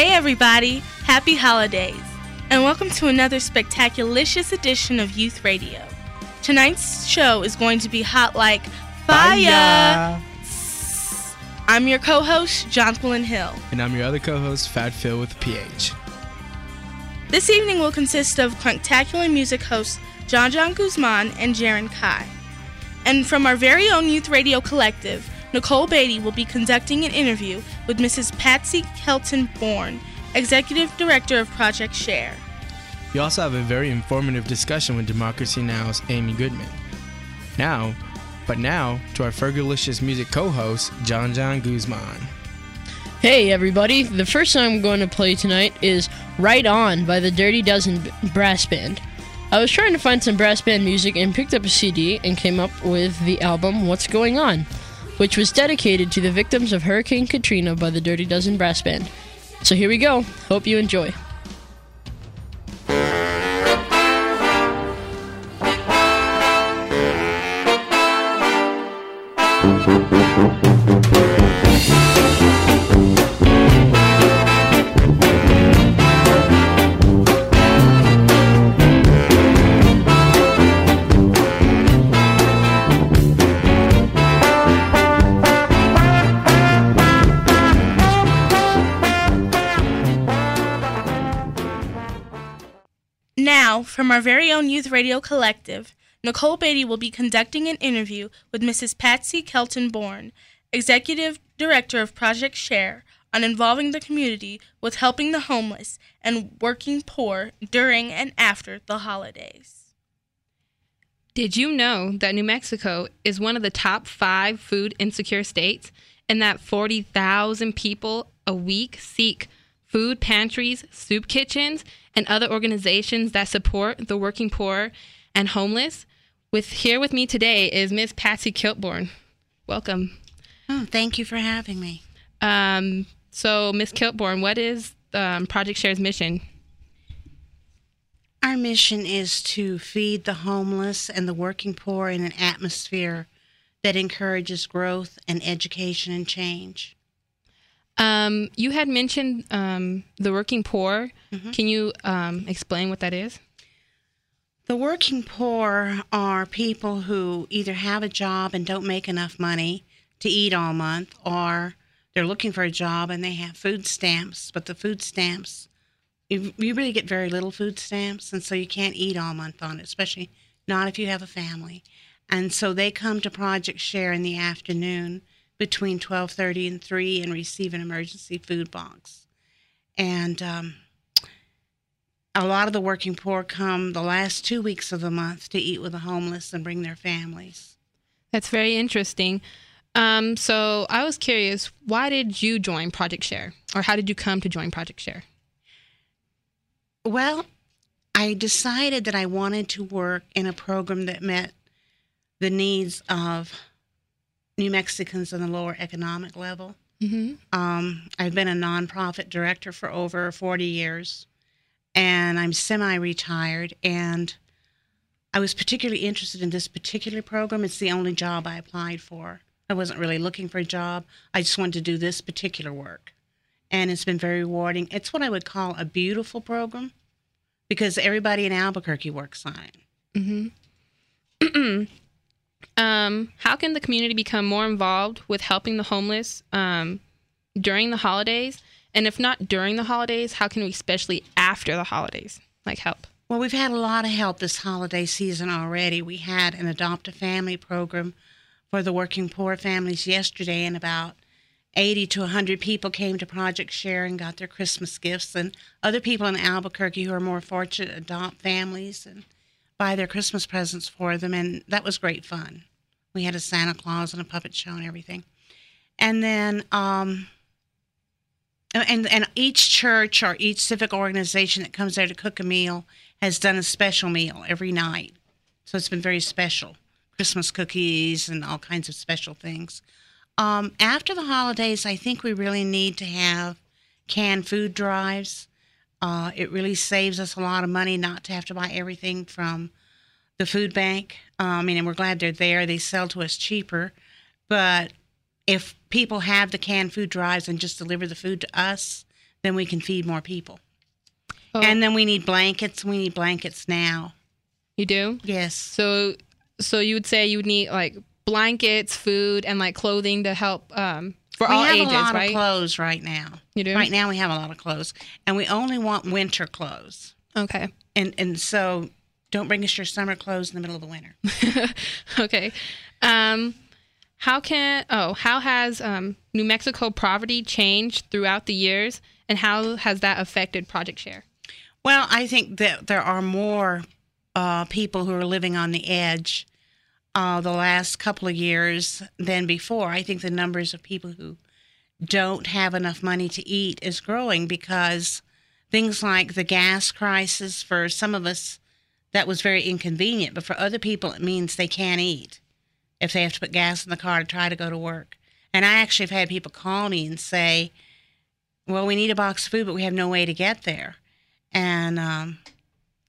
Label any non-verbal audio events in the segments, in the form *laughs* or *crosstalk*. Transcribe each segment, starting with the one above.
Hey, everybody! Happy holidays! And welcome to another spectaculicious edition of Youth Radio. Tonight's show is going to be hot like fire. I'm your co host, Jonquilyn Hill. And I'm your other co host, Fat Phil with PH. This evening will consist of Crunktacular music hosts John John Guzman and Jaron Kai. And from our very own Youth Radio Collective, Nicole Beatty will be conducting an interview with Mrs. Patsy Kelton Bourne, Executive Director of Project Share. We also have a very informative discussion with Democracy Now!'s Amy Goodman. Now, but now, to our Fergalicious music co host, John John Guzman. Hey everybody, the first song I'm going to play tonight is Right On by the Dirty Dozen Brass Band. I was trying to find some brass band music and picked up a CD and came up with the album What's Going On, which was dedicated to the victims of Hurricane Katrina by the Dirty Dozen Brass Band. So here we go. Hope you enjoy. From our very own Youth Radio Collective, Nicole Beatty will be conducting an interview with Mrs. Patsy Kelton Bourne, Executive Director of Project Share, on involving the community with helping the homeless and working poor during and after the holidays. Did you know that New Mexico is one of the top five food insecure states and that 40,000 people a week seek food pantries, soup kitchens, and other organizations that support the working poor and homeless? With here with me today is Miss Patsy Kiltborn. Welcome. Oh, thank you for having me. Um, so, Miss Kiltborn, what is um, Project Share's mission? Our mission is to feed the homeless and the working poor in an atmosphere that encourages growth and education and change. Um, you had mentioned um, the working poor. Mm-hmm. Can you um, explain what that is? The working poor are people who either have a job and don't make enough money to eat all month, or they're looking for a job and they have food stamps, but the food stamps, you, you really get very little food stamps, and so you can't eat all month on it, especially not if you have a family. And so they come to Project Share in the afternoon between 12:30 and 3 and receive an emergency food box. And um, a lot of the working poor come the last two weeks of the month to eat with the homeless and bring their families. That's very interesting. Um, so I was curious, why did you join Project Share, or how did you come to join Project Share? Well, I decided that I wanted to work in a program that met the needs of New Mexicans on the lower economic level. Mm-hmm. Um, I've been a nonprofit director for over 40 years, and I'm semi retired. And I was particularly interested in this particular program. It's the only job I applied for. I wasn't really looking for a job, I just wanted to do this particular work. And it's been very rewarding. It's what I would call a beautiful program because everybody in Albuquerque works on it. Mm-hmm. *clears throat* um, how can the community become more involved with helping the homeless um, during the holidays? And if not during the holidays, how can we, especially after the holidays, like help? Well, we've had a lot of help this holiday season already. We had an adopt a family program for the working poor families yesterday, and about 80 to 100 people came to Project Share and got their Christmas gifts, and other people in Albuquerque who are more fortunate adopt families and buy their Christmas presents for them, and that was great fun. We had a Santa Claus and a puppet show and everything. And then, um, and and each church or each civic organization that comes there to cook a meal has done a special meal every night. So it's been very special. Christmas cookies and all kinds of special things. Um, after the holidays, I think we really need to have canned food drives. Uh, it really saves us a lot of money not to have to buy everything from the food bank. I mean, and we're glad they're there. They sell to us cheaper. But if people have the canned food drives and just deliver the food to us, then we can feed more people. Oh, And then we need blankets. We need blankets now. you do. Yes. So, so you would say you would need like blankets, food, and like clothing to help um, for we all have ages, a lot right? of clothes right now. You do. Right now we have a lot of clothes, and we only want winter clothes. Okay. And and so don't bring us your summer clothes in the middle of the winter. *laughs* okay. Um, how can oh how has um, New Mexico poverty changed throughout the years, and how has that affected Project Share? Well, I think that there are more uh, people who are living on the edge uh, the last couple of years than before. I think the numbers of people who don't have enough money to eat is growing because things like the gas crisis for some of us that was very inconvenient, but for other people it means they can't eat if they have to put gas in the car to try to go to work. And I actually have had people call me and say, "Well, we need a box of food, but we have no way to get there." And um,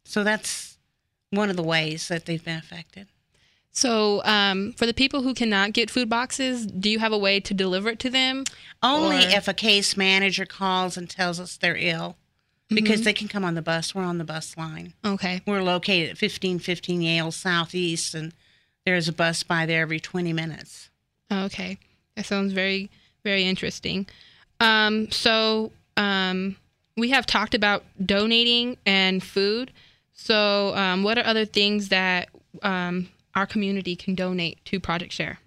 so that's one of the ways that they've been affected. So, um, for the people who cannot get food boxes, do you have a way to deliver it to them? Only Or- if a case manager calls and tells us they're ill, because they can come on the bus. We're on the bus line. Okay. We're located at 1515 Yale Southeast, and there's a bus by there every 20 minutes. Okay. That sounds very, very interesting. Um, so, um, we have talked about donating and food. So, um, what are other things that um, our community can donate to Project Share?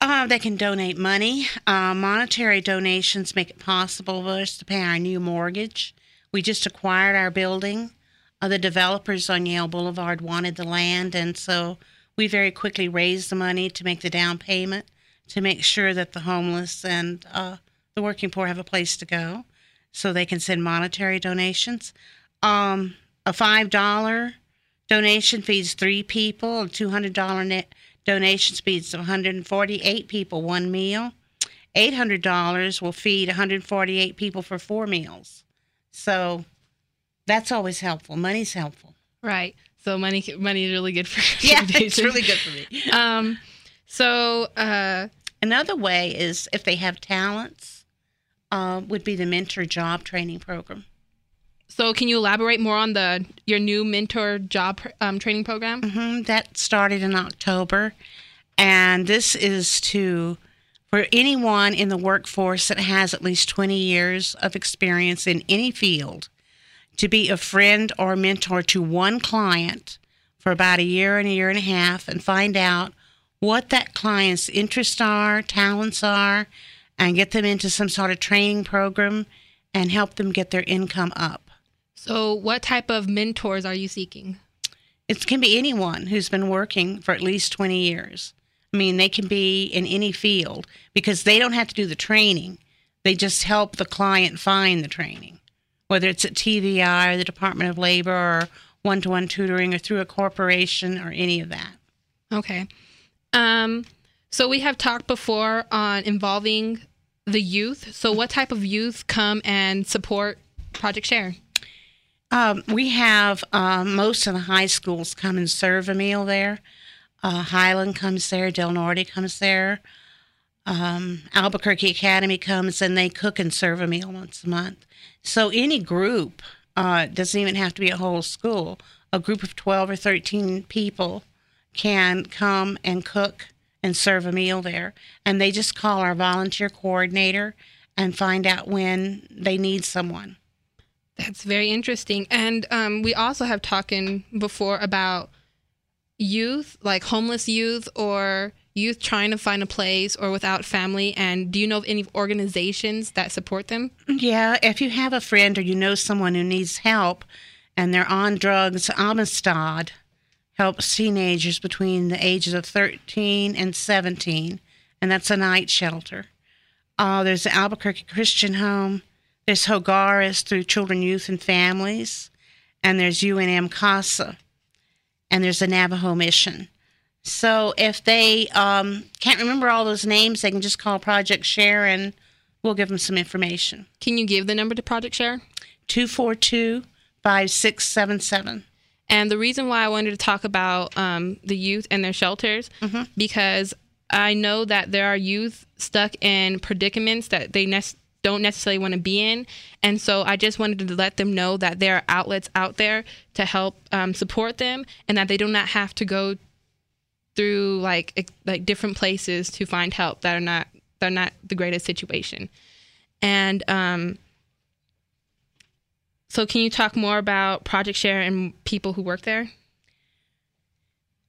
Uh, they can donate money. Uh, monetary donations make it possible for us to pay our new mortgage. We just acquired our building. Uh, the developers on Yale Boulevard wanted the land, and so we very quickly raised the money to make the down payment to make sure that the homeless and uh, the working poor have a place to go so they can send monetary donations. Um, a $5 donation feeds three people, a $200 net donation feeds 148 people one meal. $800 will feed 148 people for four meals. So that's always helpful. Money's helpful. Right. So money, money is really good for *laughs* Yeah, it's really good for me. Um, so uh, Another way is if they have talents, uh, would be the mentor job training program. So can you elaborate more on the your new mentor job um, training program? hmm That started in October, and this is to for anyone in the workforce that has at least 20 years of experience in any field to be a friend or mentor to one client for about a year and a year and a half and find out what that client's interests are, talents are, and get them into some sort of training program and help them get their income up. So what type of mentors are you seeking? It can be anyone who's been working for at least 20 years. I mean, they can be in any field because they don't have to do the training. They just help the client find the training, whether it's at TVI or the Department of Labor or one to one tutoring or through a corporation or any of that. Okay. Um, so we have talked before on involving the youth. So what type of youth come and support Project Share? Um, we have um, most of the high schools come and serve a meal there. Uh, Highland comes there, Del Norte comes there. Um, Albuquerque Academy comes and they cook and serve a meal once a month. So any group uh, doesn't even have to be a whole school. A group of 12 or 13 people can come and cook and serve a meal there. And they just call our volunteer coordinator and find out when they need someone. That's very interesting. And um, we also have talking before about youth, like homeless youth or youth trying to find a place or without family. And do you know of any organizations that support them? Yeah, if you have a friend or you know someone who needs help and they're on drugs, Amistad helps teenagers between the ages of 13 and 17, and that's a night shelter. Uh, there's the Albuquerque Christian Home. There's Hogares through Children, Youth, and Families. And there's UNM CASA. And there's the Navajo Mission. So if they um, can't remember all those names, they can just call Project Share and we'll give them some information. Can you give the number to Project Share? 242 5677. And the reason why I wanted to talk about um, the youth and their shelters, because I know that there are youth stuck in predicaments that they ne- don't necessarily want to be in. And so I just wanted to let them know that there are outlets out there to help um, support them and that they do not have to go through like like different places to find help that are not they're not the greatest situation. And um, so can you talk more about Project Share and people who work there?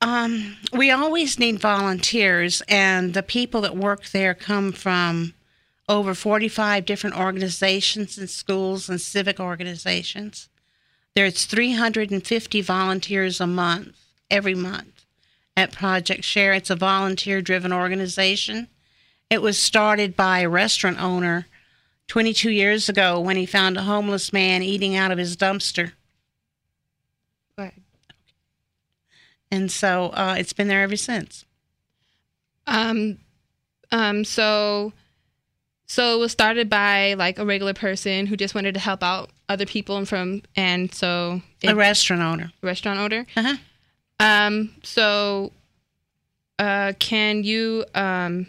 Um, we always need volunteers, and the people that work there come from over 45 different organizations and schools and civic organizations. There's 350 volunteers a month, every month, at Project Share. It's a volunteer driven organization. It was started by a restaurant owner 22 years ago when he found a homeless man eating out of his dumpster. And so uh, it's been there ever since. Um, um, so, so it was started by like a regular person who just wanted to help out other people and from, and so a restaurant owner. Restaurant owner. Uh-huh. Um, so, uh, can you um,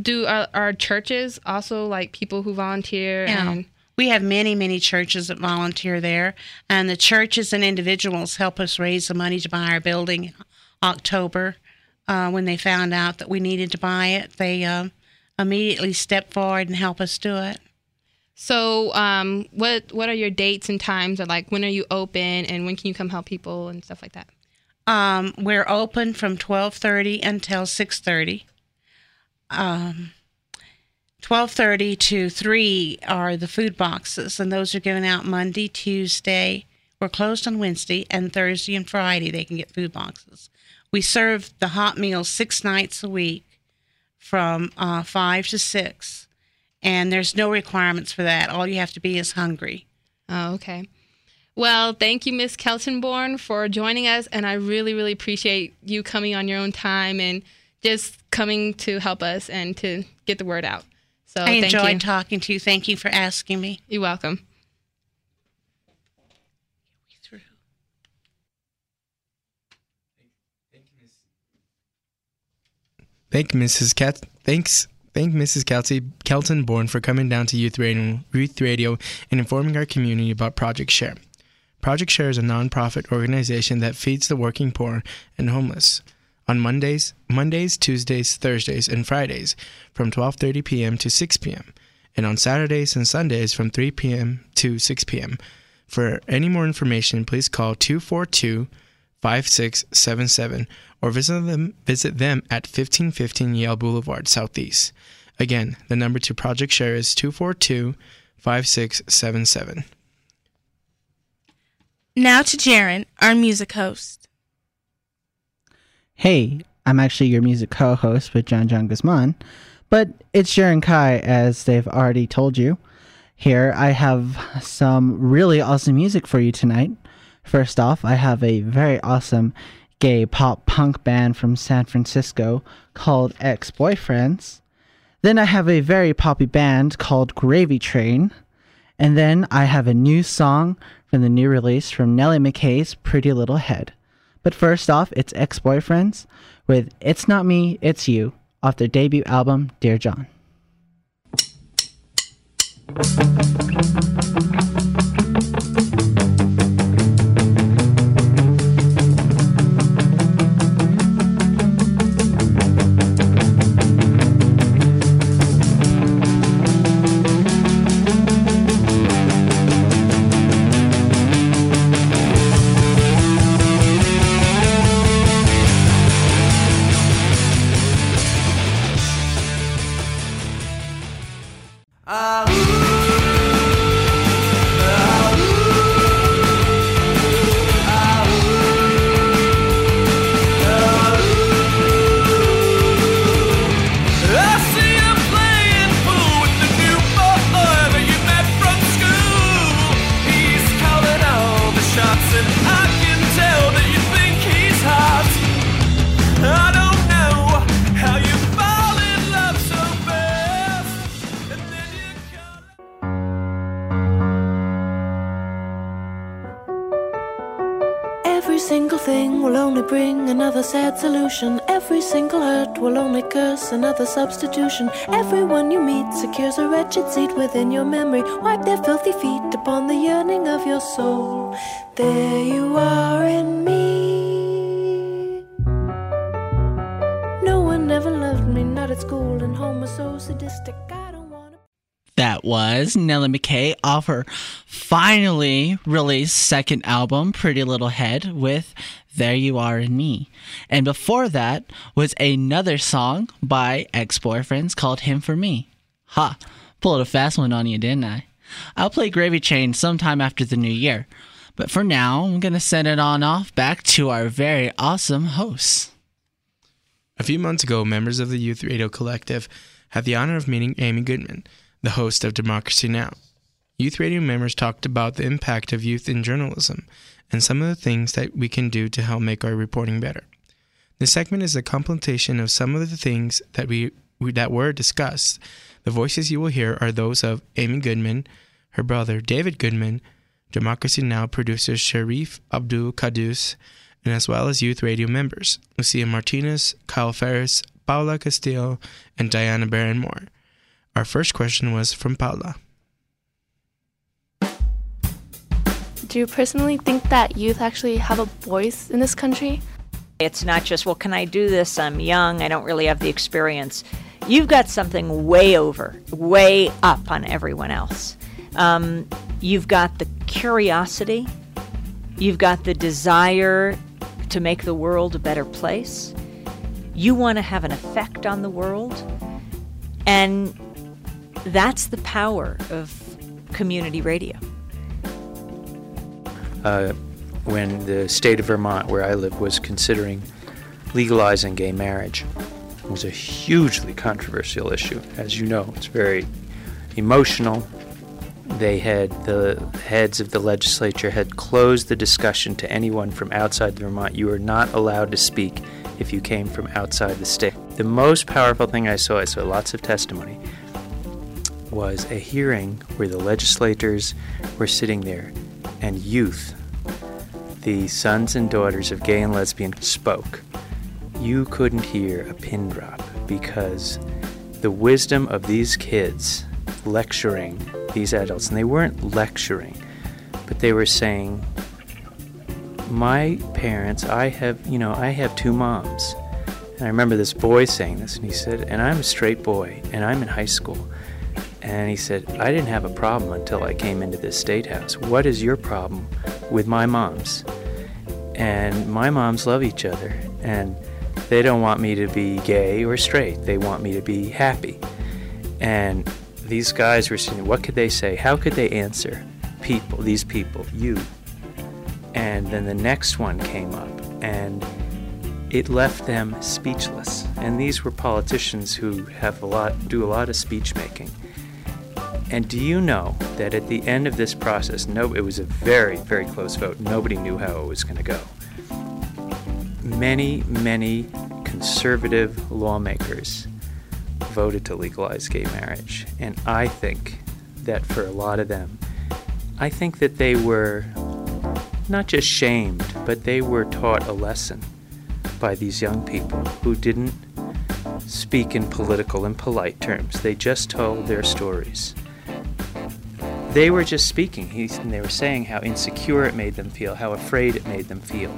do our, our churches also like people who volunteer Yeah. and We have many, many churches that volunteer there, and the churches and individuals help us raise the money to buy our building. in October, uh, when they found out that we needed to buy it, they um immediately step forward and help us do it. so um, what what are your dates and times or like when are you open and when can you come help people and stuff like that? Um, we're open from twelve thirty until six thirty. Um, twelve thirty to three are the food boxes, and those are given out Monday, Tuesday. We're closed on Wednesday and Thursday and Friday. They can get food boxes. We serve the hot meals six nights a week, from uh, five to six, and there's no requirements for that. All you have to be is hungry. Oh, okay. Well, thank you, Miss Keltonborn, for joining us, and I really, really appreciate you coming on your own time and just coming to help us and to get the word out. So I enjoyed talking to you. Thank you for asking me. You're welcome. Thank Mrs. Thanks. Thank Mrs. Kelsey Kelton Bourne for coming down to Youth Radio, Youth Radio and informing our community about Project Share. Project Share is a nonprofit organization that feeds the working poor and homeless. On Mondays, Mondays, Tuesdays, Thursdays, and Fridays from 12:30 p.m. to 6 p.m. and on Saturdays and Sundays from 3 p.m. to 6 p.m. For any more information, please call 242 5677 or visit them visit them at 1515 Yale Boulevard Southeast. Again, the number to Project Share is 242 5677. Now to Jaren, our music host. Hey, I'm actually your music co host with John John Guzman, but it's Jaren Kai, as they've already told you. Here, I have some really awesome music for you tonight. First off, I have a very awesome gay pop punk band from San Francisco called Ex Boyfriends. Then I have a very poppy band called Gravy Train. And then I have a new song from the new release from Nellie McKay's Pretty Little Head. But first off, it's Ex Boyfriends with It's Not Me, It's You off their debut album, Dear John. Single thing will only bring another sad solution. Every single hurt will only curse another substitution. Everyone you meet secures a wretched seat within your memory. Wipe their filthy feet upon the yearning of your soul. There you are in me. No one ever loved me, not at school, and home was so sadistic. I. Was Nellie McKay off her finally released second album, Pretty Little Head, with There You Are in Me. And before that was another song by ex boyfriends called Him for Me. Ha, pulled a fast one on you, didn't I? I'll play Gravy Train sometime after the new year. But for now, I'm going to send it on off back to our very awesome hosts. A few months ago, members of the Youth Radio Collective had the honor of meeting Amy Goodman, the host of Democracy Now! Youth Radio members talked about the impact of youth in journalism and some of the things that we can do to help make our reporting better. This segment is a compilation of some of the things that we, that were discussed. The voices you will hear are those of Amy Goodman, her brother David Goodman, Democracy Now! producer Sharif Abdel Kouddous, and as well as youth radio members Lucia Martinez, Kyle Ferris, Paula Castillo, and Diana Barronmore. Our first question was from Paula. Do you personally think that youth actually have a voice in this country? It's not just, well, can I do this? I'm young, I don't really have the experience. You've got something way over, way up on everyone else. Um, you've got the curiosity, you've got the desire to make the world a better place. You want to have an effect on the world. And that's the power of community radio. uh, when the state of Vermont, where I live, was considering legalizing gay marriage. It was a hugely controversial issue. As you know, it's very emotional. They had the heads of the legislature had closed the discussion to anyone from outside Vermont. You were not allowed to speak if you came from outside the state. The most powerful thing I saw, I saw lots of testimony, was a hearing where the legislators were sitting there and youth, the sons and daughters of gay and lesbian, spoke. You couldn't hear a pin drop because the wisdom of these kids lecturing these adults, and they weren't lecturing, but they were saying, My parents, I have, you know, I have two moms. And I remember this boy saying this, and he said, And I'm a straight boy, and I'm in high school. And he said, I didn't have a problem until I came into this state house. What is your problem with my moms? And my moms love each other, and they don't want me to be gay or straight. They want me to be happy. And these guys were saying, what could they say? How could they answer people, these people, you? And then the next one came up, and it left them speechless. And these were politicians who have a lot, do a lot of speech making. And do you know that at the end of this process, no, it was a very, very close vote. Nobody knew how it was going to go. Many, many conservative lawmakers voted to legalize gay marriage. And I think that for a lot of them, I think that they were not just shamed, but they were taught a lesson by these young people who didn't speak in political and polite terms. They just told their stories. They were just speaking. He, and they were saying how insecure it made them feel, how afraid it made them feel,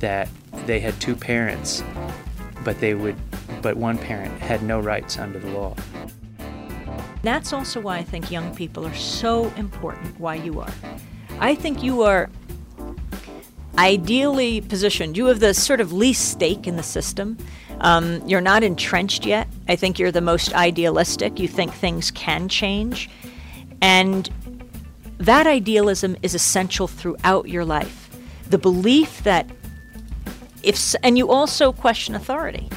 that they had two parents, but they would, but one parent had no rights under the law. That's also why I think young people are so important, why you are. I think you are ideally positioned. You have the sort of least stake in the system. Um, you're not entrenched yet. I think you're the most idealistic. You think things can change. And that idealism is essential throughout your life. The belief that if, and you also question authority.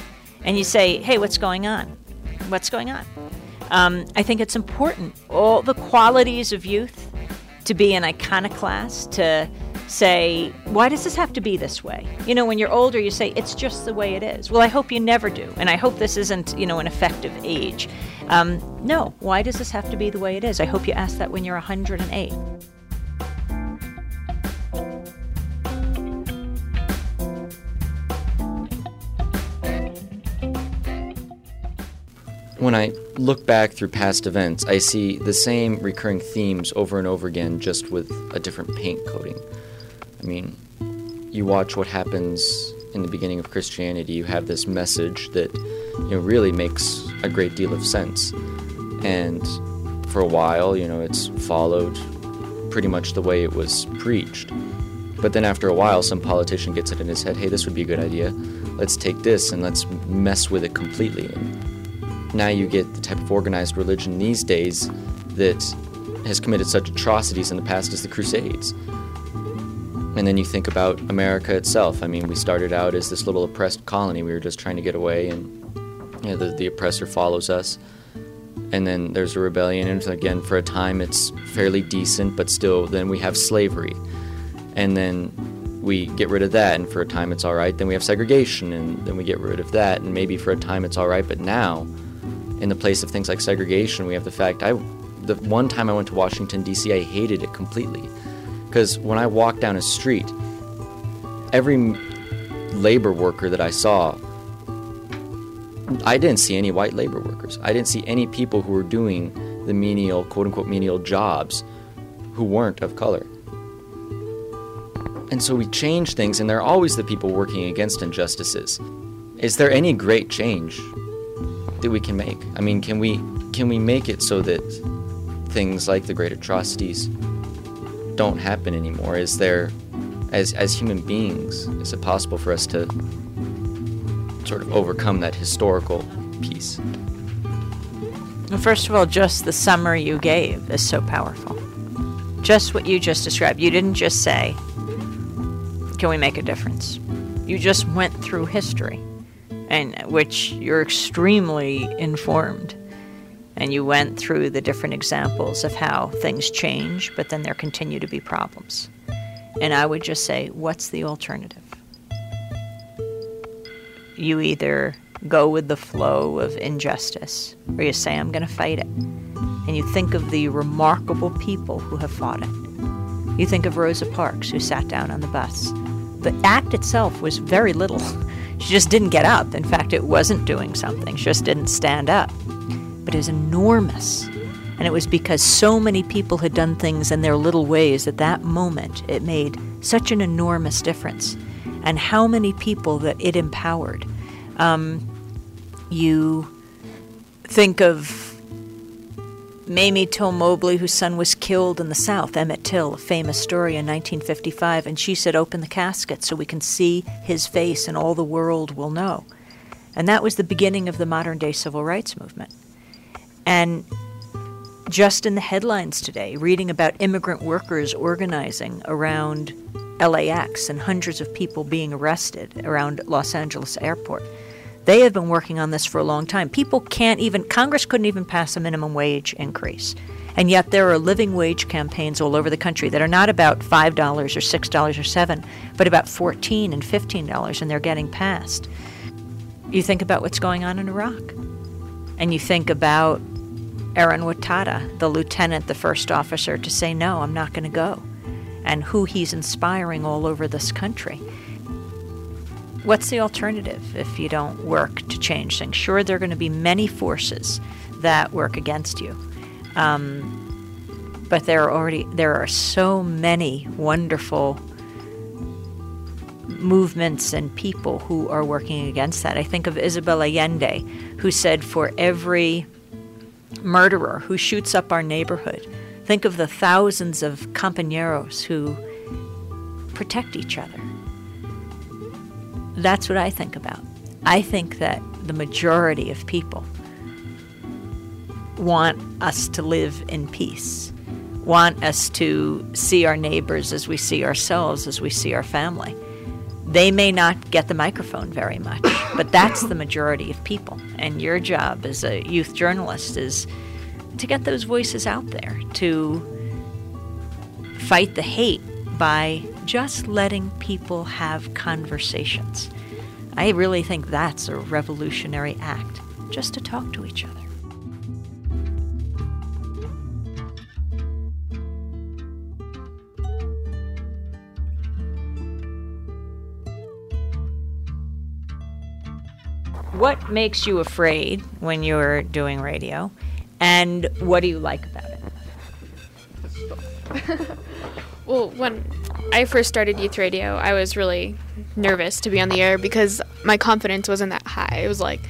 And you say, hey, what's going on? What's going on? Um, I think it's important. All the qualities of youth to be an iconoclast, to say, why does this have to be this way? You know, when you're older, you say, it's just the way it is. Well, I hope you never do. And I hope this isn't, you know, an effective age. Um, no, why does this have to be the way it is? I hope you ask that when you're 108. When I look back through past events, I see the same recurring themes over and over again, just with a different paint coating. I mean, you watch what happens in the beginning of Christianity, you have this message that you know really makes a great deal of sense. And for a while, you know, it's followed pretty much the way it was preached. But then after a while, some politician gets it in his head, hey, this would be a good idea. Let's take this and let's mess with it completely. And now you get the type of organized religion these days that has committed such atrocities in the past as the Crusades. And then you think about America itself. I mean, we started out as this little oppressed colony. We were just trying to get away, and you know, the, the oppressor follows us. And then there's a rebellion, and again, for a time, it's fairly decent, but still, then we have slavery. And then we get rid of that, and for a time, it's all right. Then we have segregation, and then we get rid of that, and maybe for a time, it's all right. But now, in the place of things like segregation, we have the fact I, the one time I went to Washington, D.C., I hated it completely because when I walked down a street, every labor worker that I saw, I didn't see any white labor workers. I didn't see any people who were doing the menial, quote unquote, menial jobs who weren't of color. And so we change things, and there are always the people working against injustices. Is there any great change that we can make? I mean, can we can we make it so that things like the great atrocities don't happen anymore? Is there, as as human beings, is it possible for us to sort of overcome that historical piece? Well, first of all, just the summary you gave is so powerful. Just what you just described. You didn't just say, "Can we make a difference?" You just went through history, and which you're extremely informed and you went through the different examples of how things change, but then there continue to be problems. And I would just say, what's the alternative? You either go with the flow of injustice, or you say, I'm going to fight it. And you think of the remarkable people who have fought it. You think of Rosa Parks, who sat down on the bus. The act itself was very little. *laughs* She just didn't get up. In fact, it wasn't doing something, she just didn't stand up it was enormous. And it was because so many people had done things in their little ways at that moment, it made such an enormous difference. And how many people that it empowered. Um, you think of Mamie Till Mobley, whose son was killed in the South, Emmett Till, a famous story in 1955, and she said, Open the casket so we can see his face and all the world will know. And that was the beginning of the modern day civil rights movement. And just in the headlines today, reading about immigrant workers organizing around LAX and hundreds of people being arrested around Los Angeles airport. They have been working on this for a long time. People can't even, Congress couldn't even pass a minimum wage increase. And yet there are living wage campaigns all over the country that are not about $5 or $6 or 7 but about 14 and $15 and they're getting passed. You think about what's going on in Iraq. And you think about Ehren Watada, the lieutenant, the first officer, to say, no, I'm not going to go, and who he's inspiring all over this country. What's the alternative if you don't work to change things? Sure, there are going to be many forces that work against you. Um, but there are already there are so many wonderful movements and people who are working against that. I think of Isabel Allende, who said for every murderer who shoots up our neighborhood. Think of the thousands of compañeros who protect each other. That's what I think about. I think that the majority of people want us to live in peace, want us to see our neighbors as we see ourselves, as we see our family. They may not get the microphone very much, but that's the majority of people. And your job as a youth journalist is to get those voices out there, to fight the hate by just letting people have conversations. I really think that's a revolutionary act, just to talk to each other. What makes you afraid when you're doing radio, and what do you like about it? *laughs* Well, when I first started youth radio, I was really nervous to be on the air because my confidence wasn't that high. It was like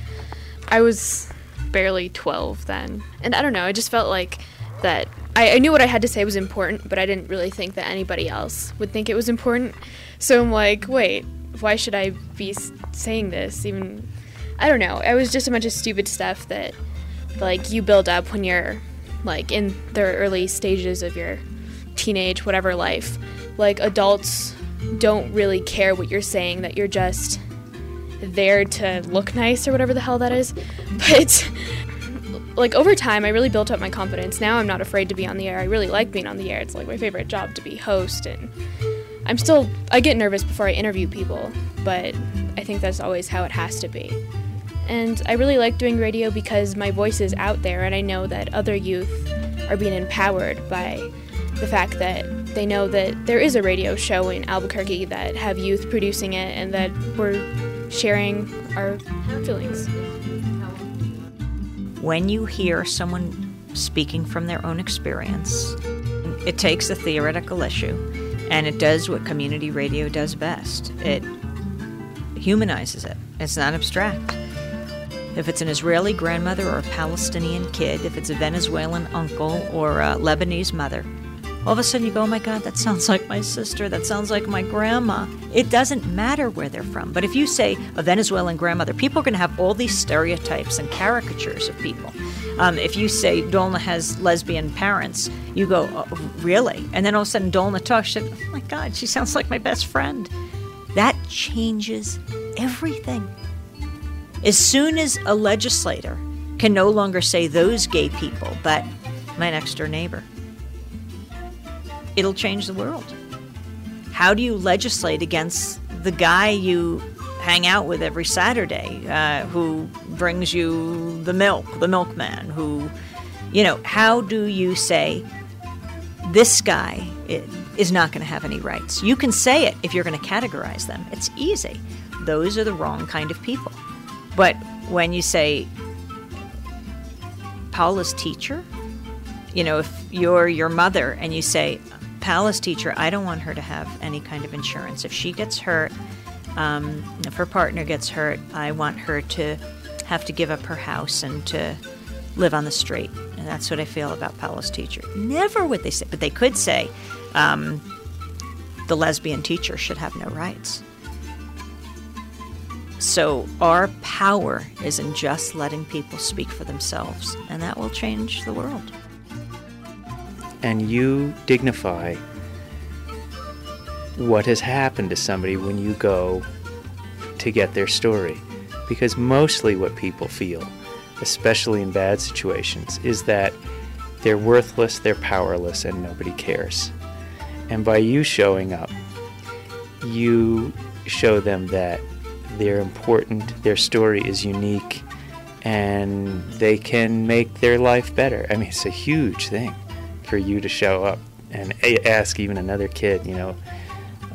I was barely 12 then. And I don't know, I just felt like that I, I knew what I had to say was important, but I didn't really think that anybody else would think it was important. So I'm like, wait, why should I be saying this? Even, I don't know. It was just a bunch of stupid stuff that, like, you build up when you're, like, in the early stages of your teenage, whatever life. Like, adults don't really care what you're saying, that you're just there to look nice or whatever the hell that is. *laughs* But like over time, I really built up my confidence. Now I'm not afraid to be on the air. I really like being on the air. It's like my favorite job to be host and I'm still I get nervous before I interview people, but I think that's always how it has to be. And I really like doing radio because my voice is out there and I know that other youth are being empowered by the fact that they know that there is a radio show in Albuquerque that have youth producing it and that we're sharing our feelings. When you hear someone speaking from their own experience, it takes a theoretical issue and it does what community radio does best it humanizes it, it's not abstract. If it's an Israeli grandmother or a Palestinian kid, if it's a Venezuelan uncle or a Lebanese mother, all of a sudden you go, oh my God, that sounds *laughs* like my sister, that sounds like my grandma. It doesn't matter where they're from. But if you say a Venezuelan grandmother, people are going to have all these stereotypes and caricatures of people. Um, if you say Dolna has lesbian parents, you go, oh, really? And then all of a sudden Dolna talks, she oh my God, she sounds like my best friend. That changes everything. As soon as a legislator can no longer say those gay people, but my next door neighbor, it'll change the world. How do you legislate against the guy you hang out with every Saturday uh, who brings you the milk, the milkman, who, you know, how do you say this guy is not going to have any rights? You can say it if you're going to categorize them. It's easy. Those are the wrong kind of people. But when you say Paula's teacher, you know, if you're your mother and you say, Paula's teacher, I don't want her to have any kind of insurance. If she gets hurt, um, if her partner gets hurt, I want her to have to give up her house and to live on the street. And that's what I feel about Paula's teacher. Never would they say, but they could say, um, the lesbian teacher should have no rights. So our power is in just letting people speak for themselves, and that will change the world. and you dignify what has happened to somebody when you go to get their story. Because mostly what people feel, especially in bad situations, is that they're worthless, they're powerless, and nobody cares. And by you showing up, you show them that they're important, their story is unique, and they can make their life better. I mean, it's a huge thing for you to show up and ask even another kid, you know.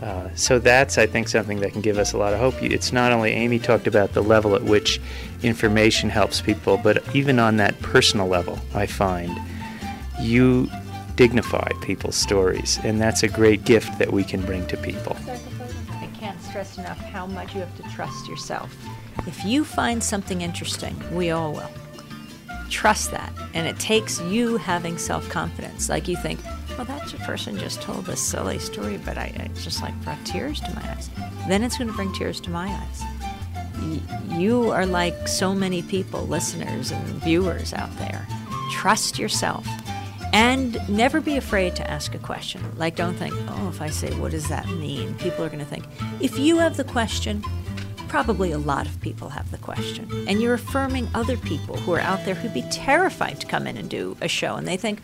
Uh, so that's, I think, something that can give us a lot of hope. It's not only Amy talked about the level at which information helps people, but even on that personal level, I find you dignify people's stories, and that's a great gift that we can bring to people. I can't stress enough how much you have to trust yourself. If you find something interesting, we all will. Trust that. And it takes you having self confidence. Like you think, well, that person just told this silly story, but I, I just like brought tears to my eyes. Then it's going to bring tears to my eyes. Y- you are like so many people, listeners and viewers out there. Trust yourself. And never be afraid to ask a question. Like, don't think, oh, if I say, what does that mean? People are going to think. If you have the question, probably a lot of people have the question. And you're affirming other people who are out there who'd be terrified to come in and do a show. And they think,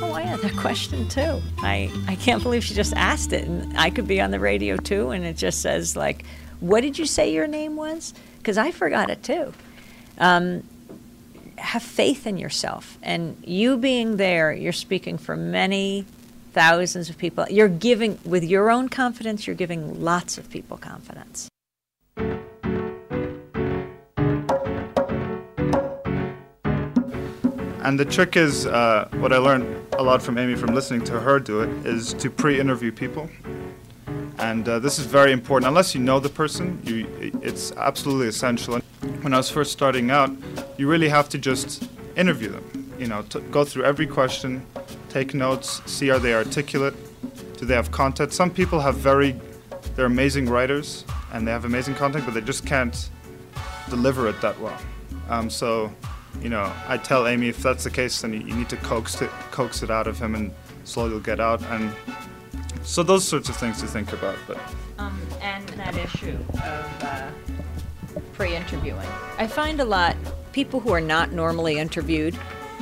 oh, I had that question too. I, I can't believe she just asked it. And I could be on the radio too. And it just says, like, what did you say your name was? Because I forgot it too. Um, have faith in yourself. And you being there, you're speaking for many thousands of people. You're giving, with your own confidence, you're giving lots of people confidence. And the trick is, uh, what I learned a lot from Amy from listening to her do it, is to pre-interview people. And uh, this is very important. Unless you know the person, you, it's absolutely essential. When I was first starting out, you really have to just interview them. You know, go through every question, take notes, see are they articulate, do they have content. Some people have very, they're amazing writers, and they have amazing content, but they just can't deliver it that well. Um, so, you know, I tell Amy if that's the case, then you, need to coax it, coax it out of him, and slowly you'll get out. And so those sorts of things to think about. But um, and that issue of uh, pre-interviewing, I find a lot people who are not normally interviewed.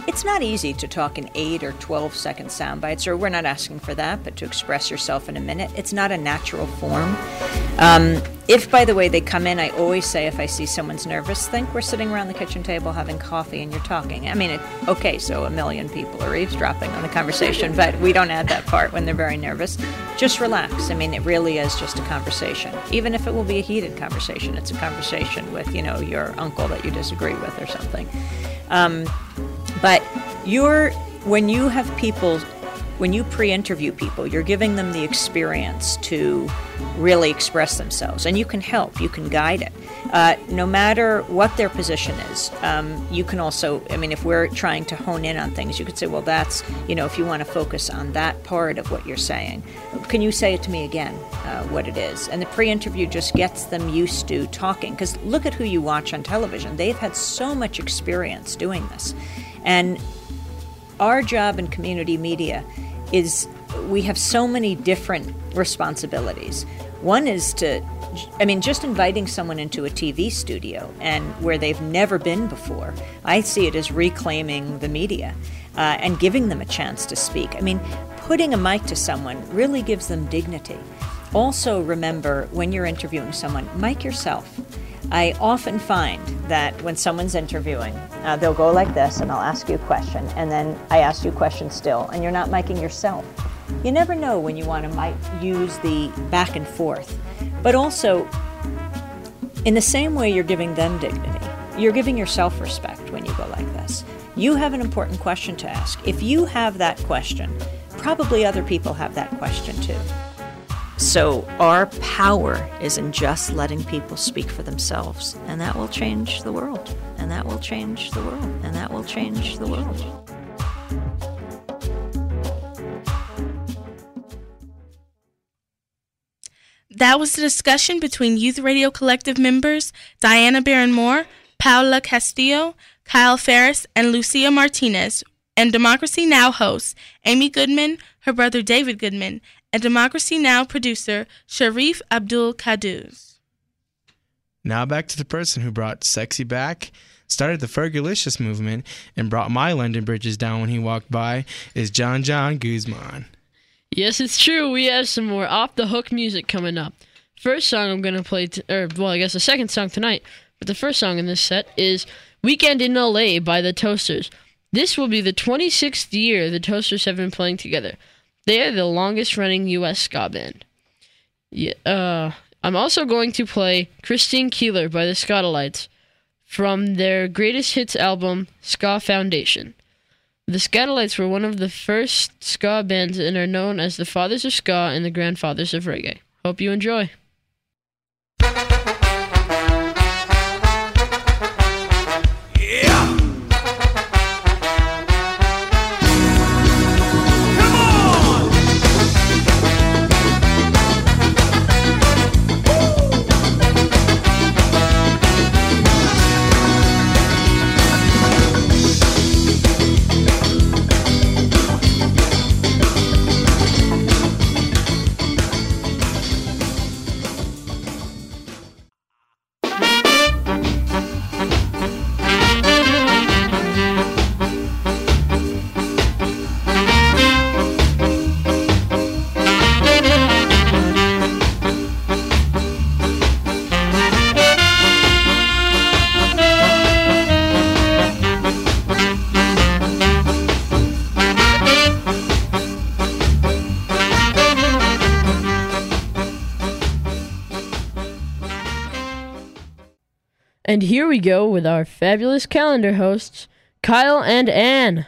It's not easy to talk in 8 or 12 second sound bites, or we're not asking for that, but to express yourself in a minute. It's not a natural form. Um, if, by the way, they come in, I always say if I see someone's nervous, think we're sitting around the kitchen table having coffee and you're talking. I mean, it, okay, so a million people are eavesdropping on the conversation, *laughs* but we don't add that part when they're very nervous. Just relax. I mean, it really is just a conversation. Even if it will be a heated conversation, it's a conversation with, you know, your uncle that you disagree with or something. Um, but you're, when you have people when you pre interview people, you're giving them the experience to really express themselves. And you can help, you can guide it. Uh, no matter what their position is, um, you can also, I mean, if we're trying to hone in on things, you could say, well, that's, you know, if you want to focus on that part of what you're saying, can you say it to me again, uh, what it is? And the pre interview just gets them used to talking. Because look at who you watch on television. They've had so much experience doing this. And our job in community media is we have so many different responsibilities. One is to, I mean, just inviting someone into a TV studio and where they've never been before, I see it as reclaiming the media uh, and giving them a chance to speak. I mean, putting a mic to someone really gives them dignity. Also, remember when you're interviewing someone, mic yourself. I often find that when someone's interviewing, uh, they'll go like this, and I'll ask you a question, and then I ask you a question still, and you're not miking yourself. You never know when you want to mic use the back and forth. But also, in the same way you're giving them dignity, you're giving yourself respect when you go like this. You have an important question to ask. If you have that question, probably other people have that question too. So, our power is in just letting people speak for themselves, and that will change the world, and that will change the world, and that will change the world. That was the discussion between Youth Radio Collective members Diana Barron Moore, Paula Castillo, Kyle Ferris, and Lucia Martinez, and Democracy Now! hosts Amy Goodman, her brother David Goodman, and Democracy Now! producer Sharif Abdel Kouddous. Now back to the person who brought sexy back, started the Fergalicious movement, and brought my London bridges down when he walked by is John John Guzman. Yes, it's true. We have some more off the hook music coming up. First song I'm going to play, t- or well, I guess the second song tonight, but the first song in this set is Weekend in LA by the Toasters. This will be the 26th year the Toasters have been playing together. They are the longest running U.S. ska band. Yeah, uh, I'm also going to play Christine Keeler by the Skatalites from their greatest hits album, Ska Foundation. The Skatalites were one of the first ska bands and are known as the fathers of ska and the grandfathers of reggae. Hope you enjoy. And here we go with our fabulous calendar hosts, Kyle and Ann.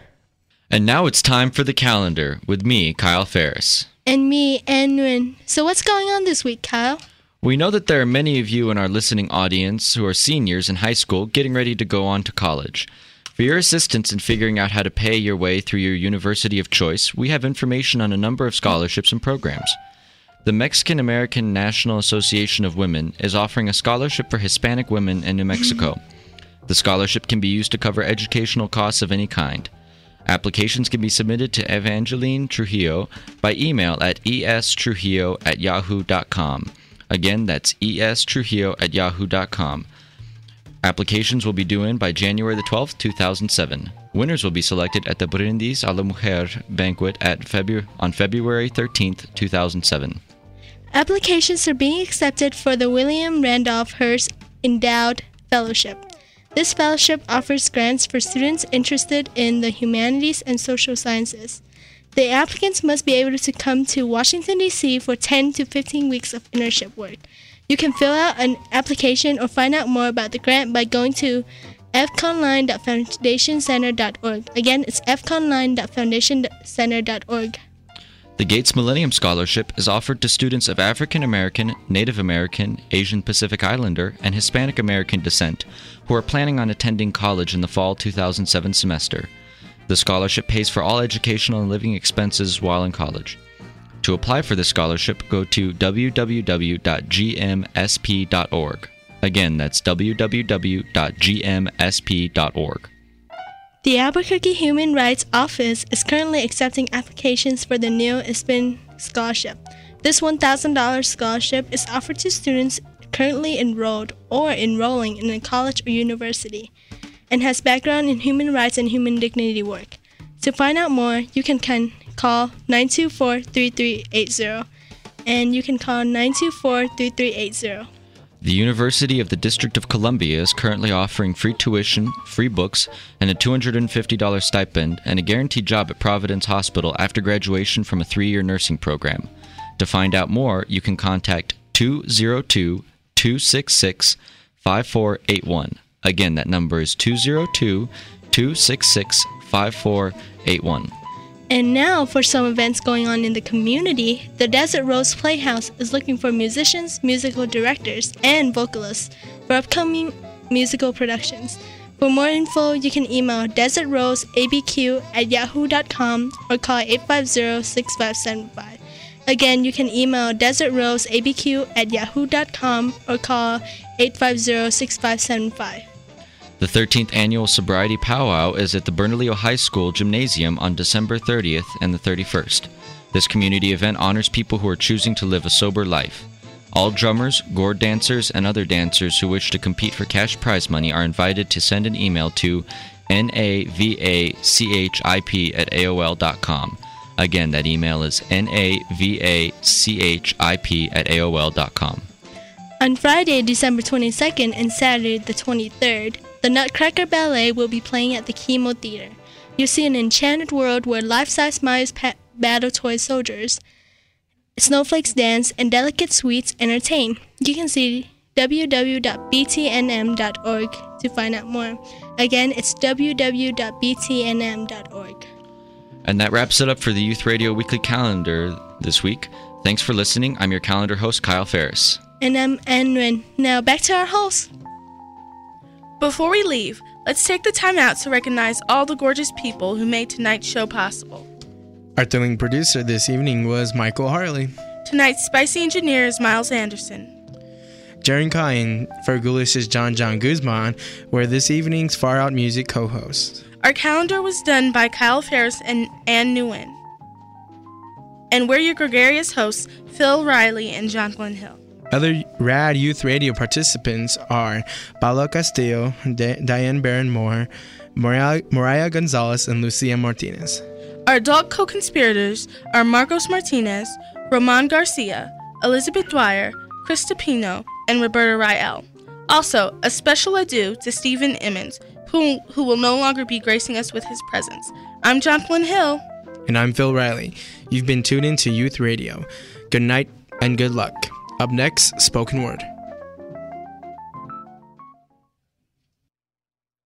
And now it's time for the calendar with me, Kyle Ferris. And me, Ann Nguyen. So what's going on this week, Kyle? We know that there are many of you in our listening audience who are seniors in high school getting ready to go on to college. For your assistance in figuring out how to pay your way through your university of choice, we have information on a number of scholarships and programs. The Mexican American National Association of Women is offering a scholarship for Hispanic women in New Mexico. The scholarship can be used to cover educational costs of any kind. Applications can be submitted to Evangeline Trujillo by email at estrujillo at yahoo.com. Again, that's estrujillo at yahoo.com. Applications will be due in by January the 12th, 2007. Winners will be selected at the Brindis a la Mujer banquet at Febu- on February 13th, 2007. Applications are being accepted for the William Randolph Hearst Endowed Fellowship. This fellowship offers grants for students interested in the humanities and social sciences. The applicants must be able to come to Washington, D.C. for 10 to 15 weeks of internship work. You can fill out an application or find out more about the grant by going to fconline.foundationcenter.org. Again, it's fconline.foundationcenter.org. The Gates Millennium Scholarship is offered to students of African American, Native American, Asian Pacific Islander, and Hispanic American descent who are planning on attending college in the fall 2007 semester. The scholarship pays for all educational and living expenses while in college. To apply for this scholarship, go to www.gmsp.org. Again, that's www.gmsp.org. The Albuquerque Human Rights Office is currently accepting applications for the new ISPN scholarship. This $1,000 scholarship is offered to students currently enrolled or enrolling in a college or university and has background in human rights and human dignity work. To find out more, you can, can call 924-3380 and you can call 924-3380. The University of the District of Columbia is currently offering free tuition, free books, and a $250 stipend and a guaranteed job at Providence Hospital after graduation from a three year nursing program. To find out more, you can contact 202 266 5481. Again, that number is 202 266 5481. And now for some events going on in the community, the Desert Rose Playhouse is looking for musicians, musical directors, and vocalists for upcoming musical productions. For more info, you can email desertroseabq at yahoo.com or call 850-6575. Again, you can email desertroseabq at yahoo.com or call 850-6575. The 13th annual Sobriety Powwow is at the Bernalillo High School Gymnasium on December 30th and the 31st. This community event honors people who are choosing to live a sober life. All drummers, gourd dancers, and other dancers who wish to compete for cash prize money are invited to send an email to navachip at aol.com. Again, that email is navachip at aol.com. On Friday, December 22nd and Saturday, the 23rd, the Nutcracker Ballet will be playing at the KiMo Theater. You'll see an enchanted world where life-size Maya's pa- battle toy soldiers, snowflakes dance, and delicate sweets entertain. You can see www.btnm.org to find out more. Again, it's www.btnm.org. And that wraps it up for the Youth Radio Weekly Calendar this week. Thanks for listening. I'm your calendar host, Kyle Ferris. And I'm Ann Nguyen. Now back to our host. Before we leave, let's take the time out to recognize all the gorgeous people who made tonight's show possible. Our thrilling producer this evening was Michael Harley. Tonight's spicy engineer is Miles Anderson. Jaren Kai and Fergalicious John John Guzman were this evening's Far Out Music co hosts. Our calendar was done by Kyle Ferris and Ann Nguyen. And we're your gregarious hosts, Phil Riley and John Glenn Hill. Other RAD Youth Radio participants are Paolo Castillo, Diane Barron Moore, Mariah, Mariah Gonzalez, and Lucia Martinez. Our adult co conspirators are Marcos Martinez, Roman Garcia, Elizabeth Dwyer, Krista Pino, and Roberta Rael. Also, a special adieu to Stephen Emmons, who, who will no longer be gracing us with his presence. I'm Flynn Hill. And I'm Phil Riley. You've been tuned in to Youth Radio. Good night and good luck. Up next, Spoken Word.